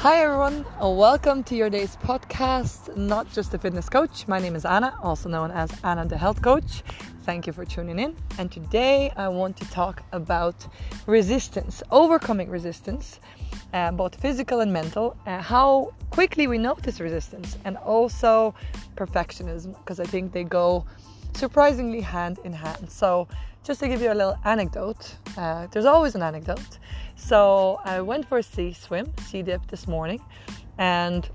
Hi, everyone. Welcome to your day's podcast, Not Just a Fitness Coach. My name is Anna, also known as Anna the Health Coach. Thank you for tuning in. And today I want to talk about resistance, overcoming resistance, uh, both physical and mental, uh, how quickly we notice resistance, and also perfectionism, because I think they go surprisingly hand in hand. So, just to give you a little anecdote, uh, there's always an anecdote. So I went for a sea swim, sea dip this morning, and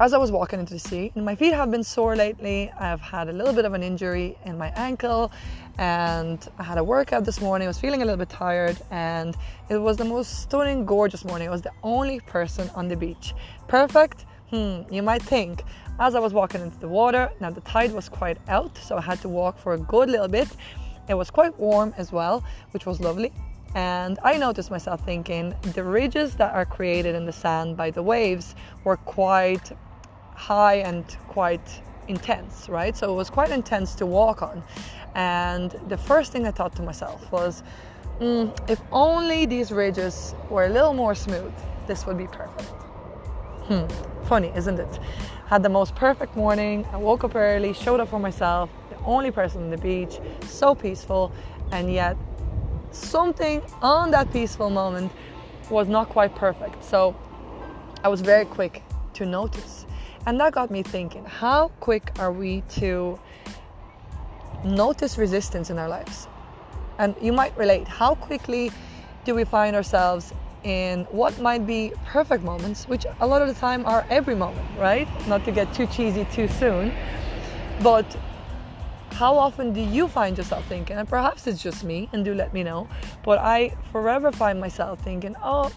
as I was walking into the sea, and my feet have been sore lately. I've had a little bit of an injury in my ankle, and I had a workout this morning. I was feeling a little bit tired, and it was the most stunning, gorgeous morning. I was the only person on the beach. Perfect? Hmm, you might think. As I was walking into the water, now the tide was quite out, so I had to walk for a good little bit. It was quite warm as well, which was lovely. And I noticed myself thinking the ridges that are created in the sand by the waves were quite high and quite intense, right? So it was quite intense to walk on. And the first thing I thought to myself was, mm, if only these ridges were a little more smooth, this would be perfect. Hmm, funny, isn't it? Had the most perfect morning. I woke up early, showed up for myself, the only person on the beach, so peaceful, and yet something on that peaceful moment was not quite perfect. So I was very quick to notice. And that got me thinking how quick are we to notice resistance in our lives? And you might relate how quickly do we find ourselves in what might be perfect moments, which a lot of the time are every moment, right? Not to get too cheesy too soon, but how often do you find yourself thinking, and perhaps it's just me, and do let me know, but I forever find myself thinking, oh,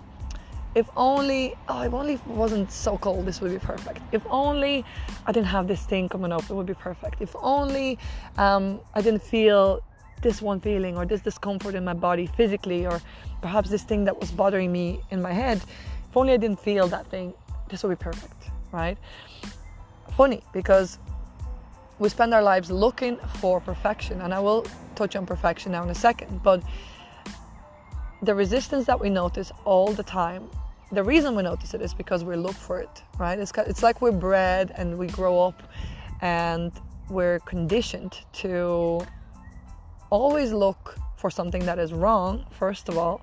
if only, oh, if only it wasn't so cold, this would be perfect. If only I didn't have this thing coming up, it would be perfect. If only um, I didn't feel this one feeling or this discomfort in my body physically, or perhaps this thing that was bothering me in my head, if only I didn't feel that thing, this would be perfect, right? Funny because we spend our lives looking for perfection, and I will touch on perfection now in a second. But the resistance that we notice all the time, the reason we notice it is because we look for it, right? It's, it's like we're bred and we grow up and we're conditioned to always look for something that is wrong, first of all,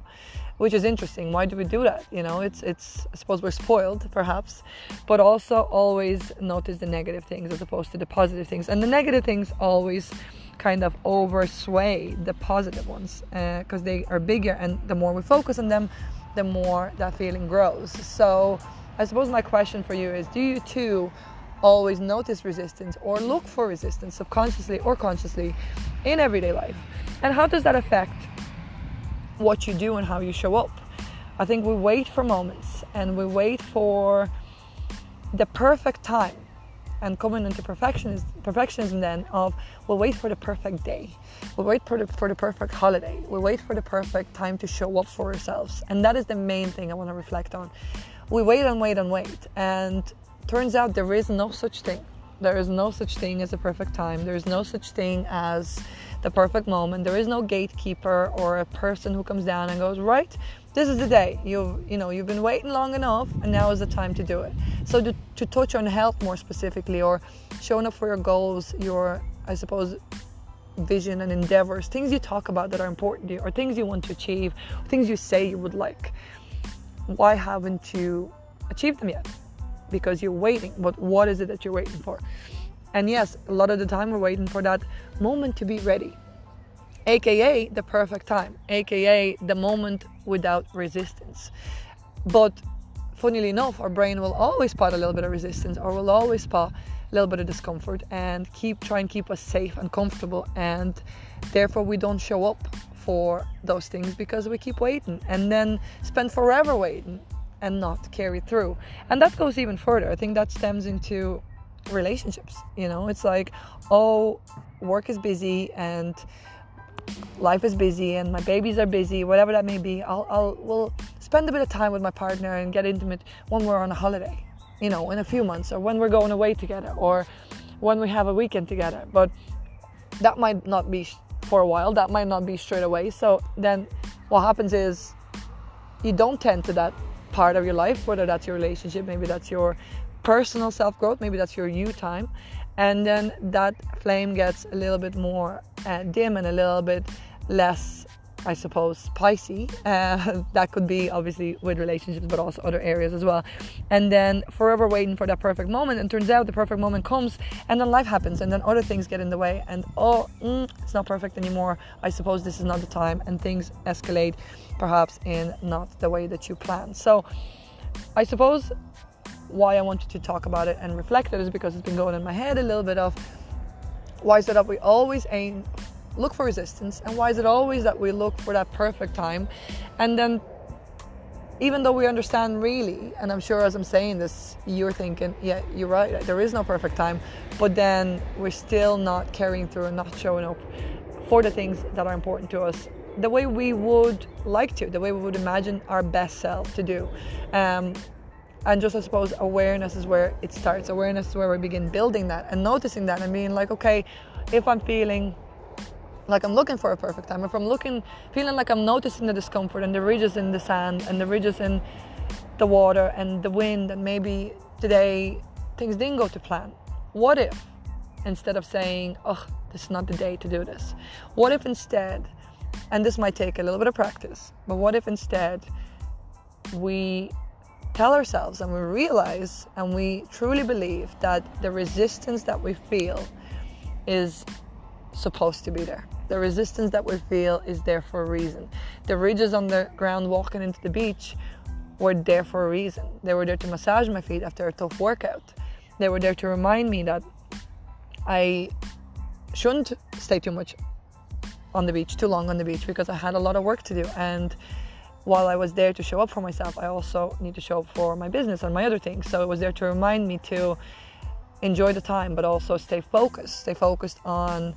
which is interesting. Why do we do that? You know, it's it's I suppose we're spoiled perhaps, but also always notice the negative things as opposed to the positive things, and the negative things always kind of oversway the positive ones because uh, they are bigger, and the more we focus on them, the more that feeling grows. So, I suppose my question for you is: Do you too? Always notice resistance or look for resistance subconsciously or consciously in everyday life. And how does that affect what you do and how you show up. I think we wait for moments and we wait for the perfect time. And coming into perfectionism, perfectionism then of we'll wait for the perfect day. We'll wait for the, for the perfect holiday. We'll wait for the perfect time to show up for ourselves. And that is the main thing i want to reflect on. We wait and wait and wait. And turns out there is no such thing there is no such thing as a perfect time there is no such thing as the perfect moment. There is no gatekeeper or a person who comes down and goes, "Right, this is the day. You've you know you've been waiting long enough, and now is the time to do it." So to, to touch on health more specifically, or showing up for your goals, your I suppose vision and endeavors, things you talk about that are important to you, or things you want to achieve, things you say you would like. Why haven't you achieved them yet? Because you're waiting. But what is it that you're waiting for? And yes, a lot of the time we're waiting for that moment to be ready, aka the perfect time, aka the moment without resistance. But funnily enough, our brain will always spot a little bit of resistance or will always spot a little bit of discomfort and keep try and keep us safe and comfortable and therefore we don't show up for those things because we keep waiting and then spend forever waiting and not carry through. And that goes even further. I think that stems into relationships you know it's like oh work is busy and life is busy and my babies are busy whatever that may be i'll i'll we'll spend a bit of time with my partner and get intimate when we're on a holiday you know in a few months or when we're going away together or when we have a weekend together but that might not be for a while that might not be straight away so then what happens is you don't tend to that part of your life, whether that's your relationship, maybe that's your personal self growth, maybe that's your you time, and then that flame gets a little bit more uh, dim and a little bit less I suppose, spicy. Uh, that could be obviously with relationships, but also other areas as well. And then forever waiting for that perfect moment. And turns out the perfect moment comes, and then life happens, and then other things get in the way. And oh, mm, it's not perfect anymore. I suppose this is not the time, and things escalate perhaps in not the way that you plan. So, I suppose why I wanted to talk about it and reflect it is because it's been going in my head a little bit of why is it that we always aim look for resistance and why is it always that we look for that perfect time? And then even though we understand really and i'm sure as i'm saying this you're thinking yeah you're right there is no perfect time but then we're still not carrying through and not showing up for the things that are important to us the way we would like to the way we would imagine our best self to do. Um, and just i suppose awareness is where it starts. Awareness is where we begin building that and noticing that and being like okay if i'm feeling like I'm looking for a perfect time. If I'm looking, feeling like I'm noticing the discomfort and the ridges in the sand and the ridges in the water and the wind, and maybe today things didn't go to plan. What if, instead of saying, oh, this is not the day to do this, what if instead, and this might take a little bit of practice, but what if instead we tell ourselves and we realize and we truly believe that the resistance that we feel is supposed to be there. The resistance that we feel is there for a reason. The ridges on the ground walking into the beach were there for a reason. They were there to massage my feet after a tough workout. They were there to remind me that I shouldn't stay too much on the beach, too long on the beach, because I had a lot of work to do. And while I was there to show up for myself, I also need to show up for my business and my other things. So it was there to remind me to enjoy the time, but also stay focused, stay focused on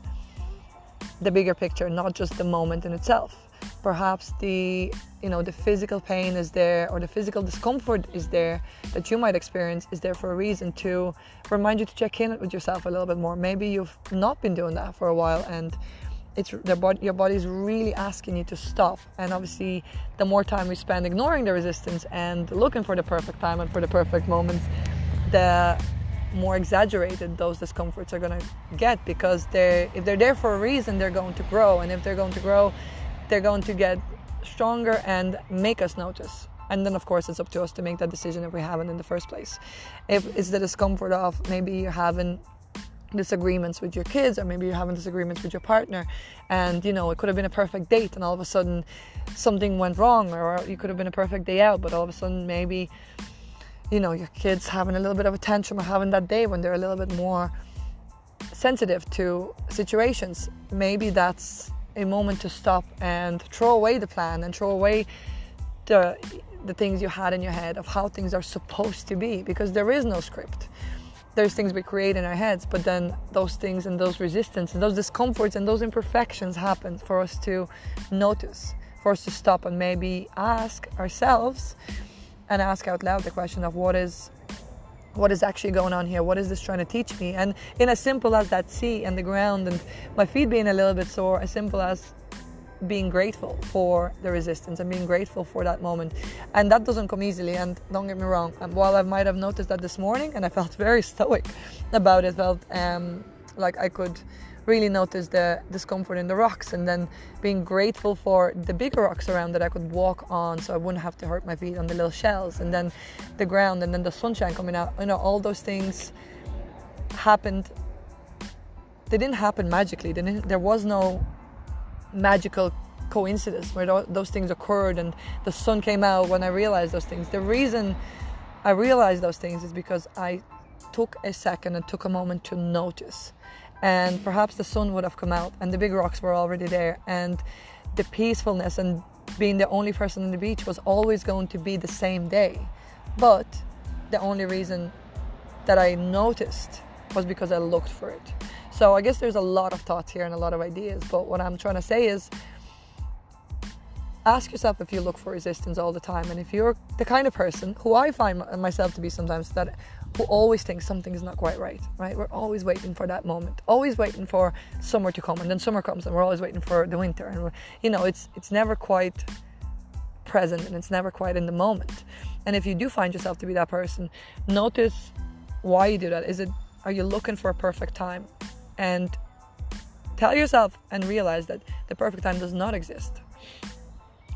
the bigger picture, not just the moment in itself. Perhaps the you know the physical pain is there or the physical discomfort is there that you might experience is there for a reason to remind you to check in with yourself a little bit more. Maybe you've not been doing that for a while and it's body, your body's really asking you to stop. And obviously, the more time we spend ignoring the resistance and looking for the perfect time and for the perfect moments, the more exaggerated those discomforts are going to get because they if they're there for a reason they're going to grow. And if they're going to grow they're going to get stronger and make us notice. And then of course it's up to us to make that decision if we haven't in the first place. If it's the discomfort of maybe you're having disagreements with your kids or maybe you're having disagreements with your partner and you know it could have been a perfect date and all of a sudden something went wrong or you could have been a perfect day out but all of a sudden maybe you know your kids having a little bit of a tantrum or having that day when they're a little bit more sensitive to situations. Maybe that's a moment to stop and throw away the plan and throw away the the things you had in your head of how things are supposed to be because there is no script. There's things we create in our heads but then those things and those resistance and those discomforts and those imperfections happen for us to notice for us to stop and maybe ask ourselves and ask out loud the question of what is what is actually going on here? What is this trying to teach me? And in as simple as that sea and the ground and my feet being a little bit sore, as simple as being grateful for the resistance and being grateful for that moment. And that doesn't come easily. And don't get me wrong, while I might have noticed that this morning and I felt very stoic about it, felt um, like I could really notice the discomfort in the rocks and then being grateful for the bigger rocks around that I could walk on so I wouldn't have to hurt my feet on the little shells and then the ground and then the sunshine coming out. You know, all those things happened. They didn't happen magically. Didn't, there was no magical coincidence where those things occurred and the sun came out when I realized those things. The reason I realized those things is because I took a second and took a moment to notice and perhaps the sun would have come out and the big rocks were already there. And the peacefulness and being the only person on the beach was always going to be the same day. But the only reason that i noticed was because i looked for it. So i guess there's a lot of thoughts here and a lot of ideas but what i'm trying to say is ask yourself if you look for resistance all the time and if you're the kind of person who i find myself to be sometimes that who always thinks something is not quite right, right? We're always waiting for that moment, always waiting for summer to come, and then summer comes, and we're always waiting for the winter, and you know, it's it's never quite present and it's never quite in the moment. And if you do find yourself to be that person, notice why you do that. Is it are you looking for a perfect time? And tell yourself and realize that the perfect time does not exist.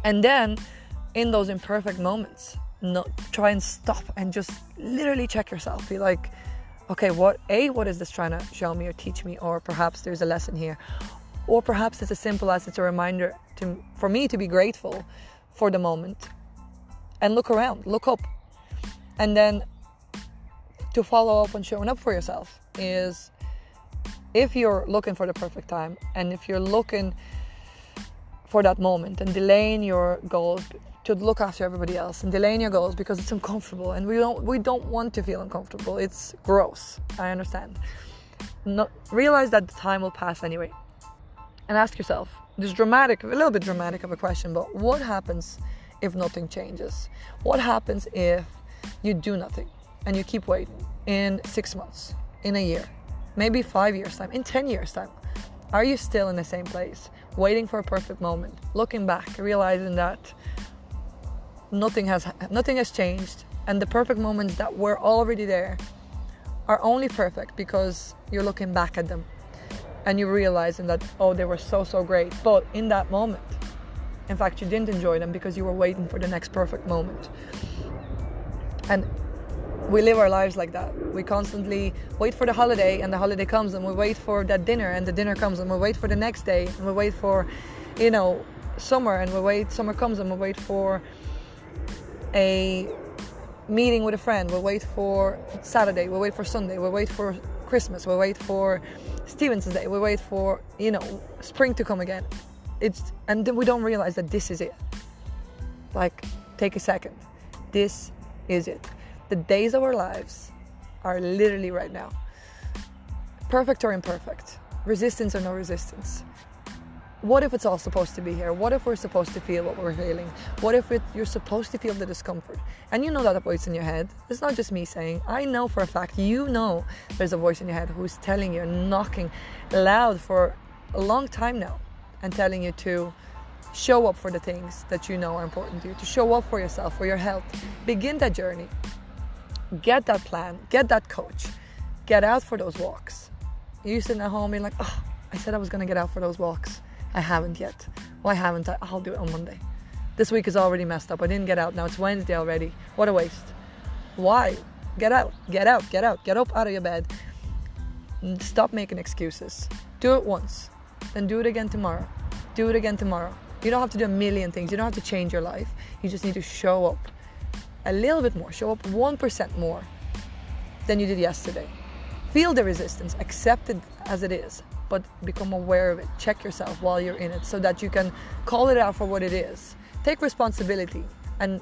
And then in those imperfect moments, not try and stop and just literally check yourself. Be like, okay, what A, what is this trying to show me or teach me? Or perhaps there's a lesson here. Or perhaps it's as simple as it's a reminder to for me to be grateful for the moment. And look around, look up. And then to follow up on showing up for yourself is if you're looking for the perfect time and if you're looking for that moment and delaying your goals to look after everybody else and delaying your goals because it's uncomfortable. And we don't we don't want to feel uncomfortable. It's gross. I understand. Not, realize that the time will pass anyway. And ask yourself this dramatic a little bit dramatic of a question but what happens if nothing changes? What happens if you do nothing and you keep waiting in six months in a year maybe five years time in 10 years time? Are you still in the same place waiting for a perfect moment, looking back, realizing that nothing has nothing has changed and the perfect moments that were already there are only perfect because you're looking back at them and you're realizing that oh they were so so great. But in that moment in fact you didn't enjoy them because you were waiting for the next perfect moment. And we live our lives like that. We constantly wait for the holiday and the holiday comes and we wait for that dinner and the dinner comes and we wait for the next day and we wait for, you know, summer and we wait, summer comes and we wait for a meeting with a friend. We wait for Saturday, we wait for Sunday, we wait for Christmas, we wait for Stephen's Day, we wait for, you know, spring to come again. It's, and we don't realize that this is it. Like, take a second. This is it the days of our lives are literally right now. Perfect or imperfect, resistance or no resistance. What if it's all supposed to be here? What if we're supposed to feel what we're feeling? What if it, you're supposed to feel the discomfort? And you know that voice in your head. It's not just me saying. I know for a fact, you know there's a voice in your head who's telling you, knocking loud for a long time now, and telling you to show up for the things that you know are important to you, to show up for yourself, for your health. Begin that journey get that plan, get that coach, get out for those walks. You sitting at home being like, oh, I said I was gonna get out for those walks. I haven't yet. Why haven't I? I'll do it on Monday. This week is already messed up. I didn't get out. Now it's Wednesday already. What a waste. Why? Get out, get out, get out, get up out of your bed. Stop making excuses. Do it once, then do it again tomorrow. Do it again tomorrow. You don't have to do a million things. You don't have to change your life. You just need to show up a little bit more, show up 1% more than you did yesterday. Feel the resistance, accept it as it is, but become aware of it. Check yourself while you're in it so that you can call it out for what it is. Take responsibility and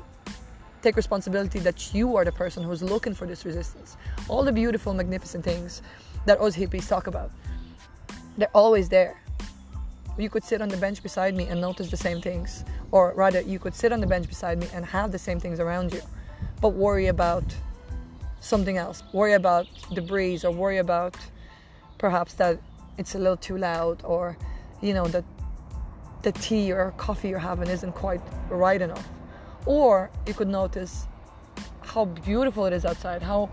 take responsibility that you are the person who's looking for this resistance. All the beautiful, magnificent things that us hippies talk about, they're always there. You could sit on the bench beside me and notice the same things. Or rather you could sit on the bench beside me and have the same things around you. But worry about something else. Worry about the breeze or worry about perhaps that it's a little too loud or you know that the tea or coffee you're having isn't quite right enough. Or you could notice how beautiful it is outside how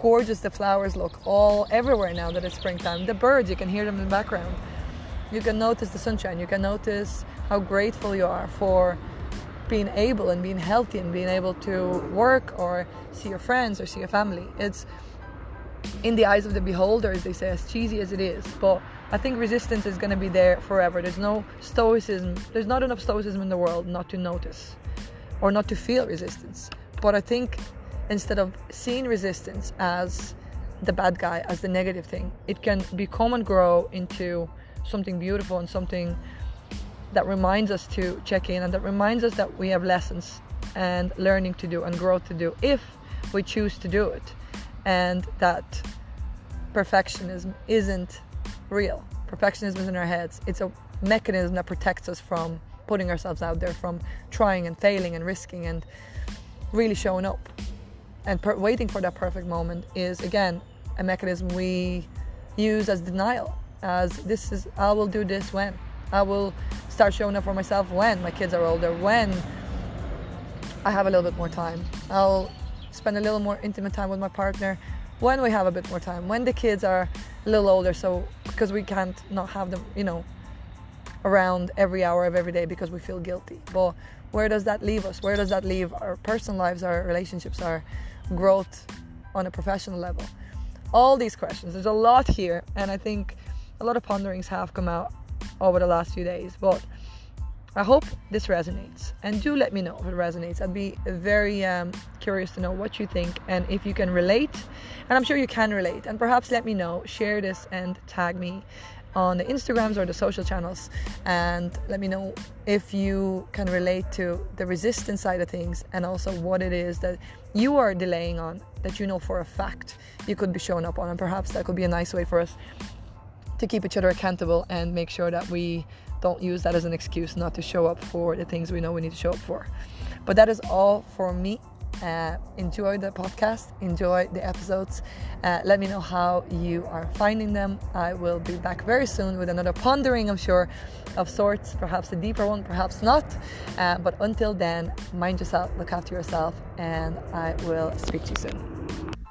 gorgeous the flowers look all everywhere now that it's springtime. The birds you can hear them in the background you can notice the sunshine you can notice how grateful you are for being able and being healthy and being able to work or see your friends or see your family. It's in the eyes of the beholder, as they say, as cheesy as it is. But I think resistance is going to be there forever. There's no stoicism, there's not enough stoicism in the world not to notice or not to feel resistance. But I think instead of seeing resistance as the bad guy, as the negative thing, it can become and grow into something beautiful and something that reminds us to check in and that reminds us that we have lessons and learning to do and growth to do if we choose to do it. And that perfectionism isn't real. Perfectionism is in our heads. It's a mechanism that protects us from putting ourselves out there from trying and failing and risking and really showing up. And per- waiting for that perfect moment is again a mechanism we use as denial as this is i will do this when I will start showing up for myself when my kids are older, when I have a little bit more time. I'll spend a little more intimate time with my partner when we have a bit more time, when the kids are a little older, so because we can't not have them, you know, around every hour of every day because we feel guilty. But where does that leave us? Where does that leave our personal lives, our relationships, our growth on a professional level? All these questions. There's a lot here, and I think a lot of ponderings have come out over the last few days. But I hope this resonates, and do let me know if it resonates. I'd be very um, curious to know what you think and if you can relate. And I'm sure you can relate. And perhaps let me know, share this, and tag me on the Instagrams or the social channels, and let me know if you can relate to the resistance side of things and also what it is that you are delaying on that you know for a fact you could be showing up on. And perhaps that could be a nice way for us to keep each other accountable and make sure that we don't use that as an excuse not to show up for the things we know we need to show up for. But that is all for me. Uh, enjoy the podcast, enjoy the episodes. Uh, let me know how you are finding them. I will be back very soon with another pondering, I'm sure, of sorts, perhaps a deeper one, perhaps not. Uh, but until then, mind yourself, look after yourself, and I will speak to you soon.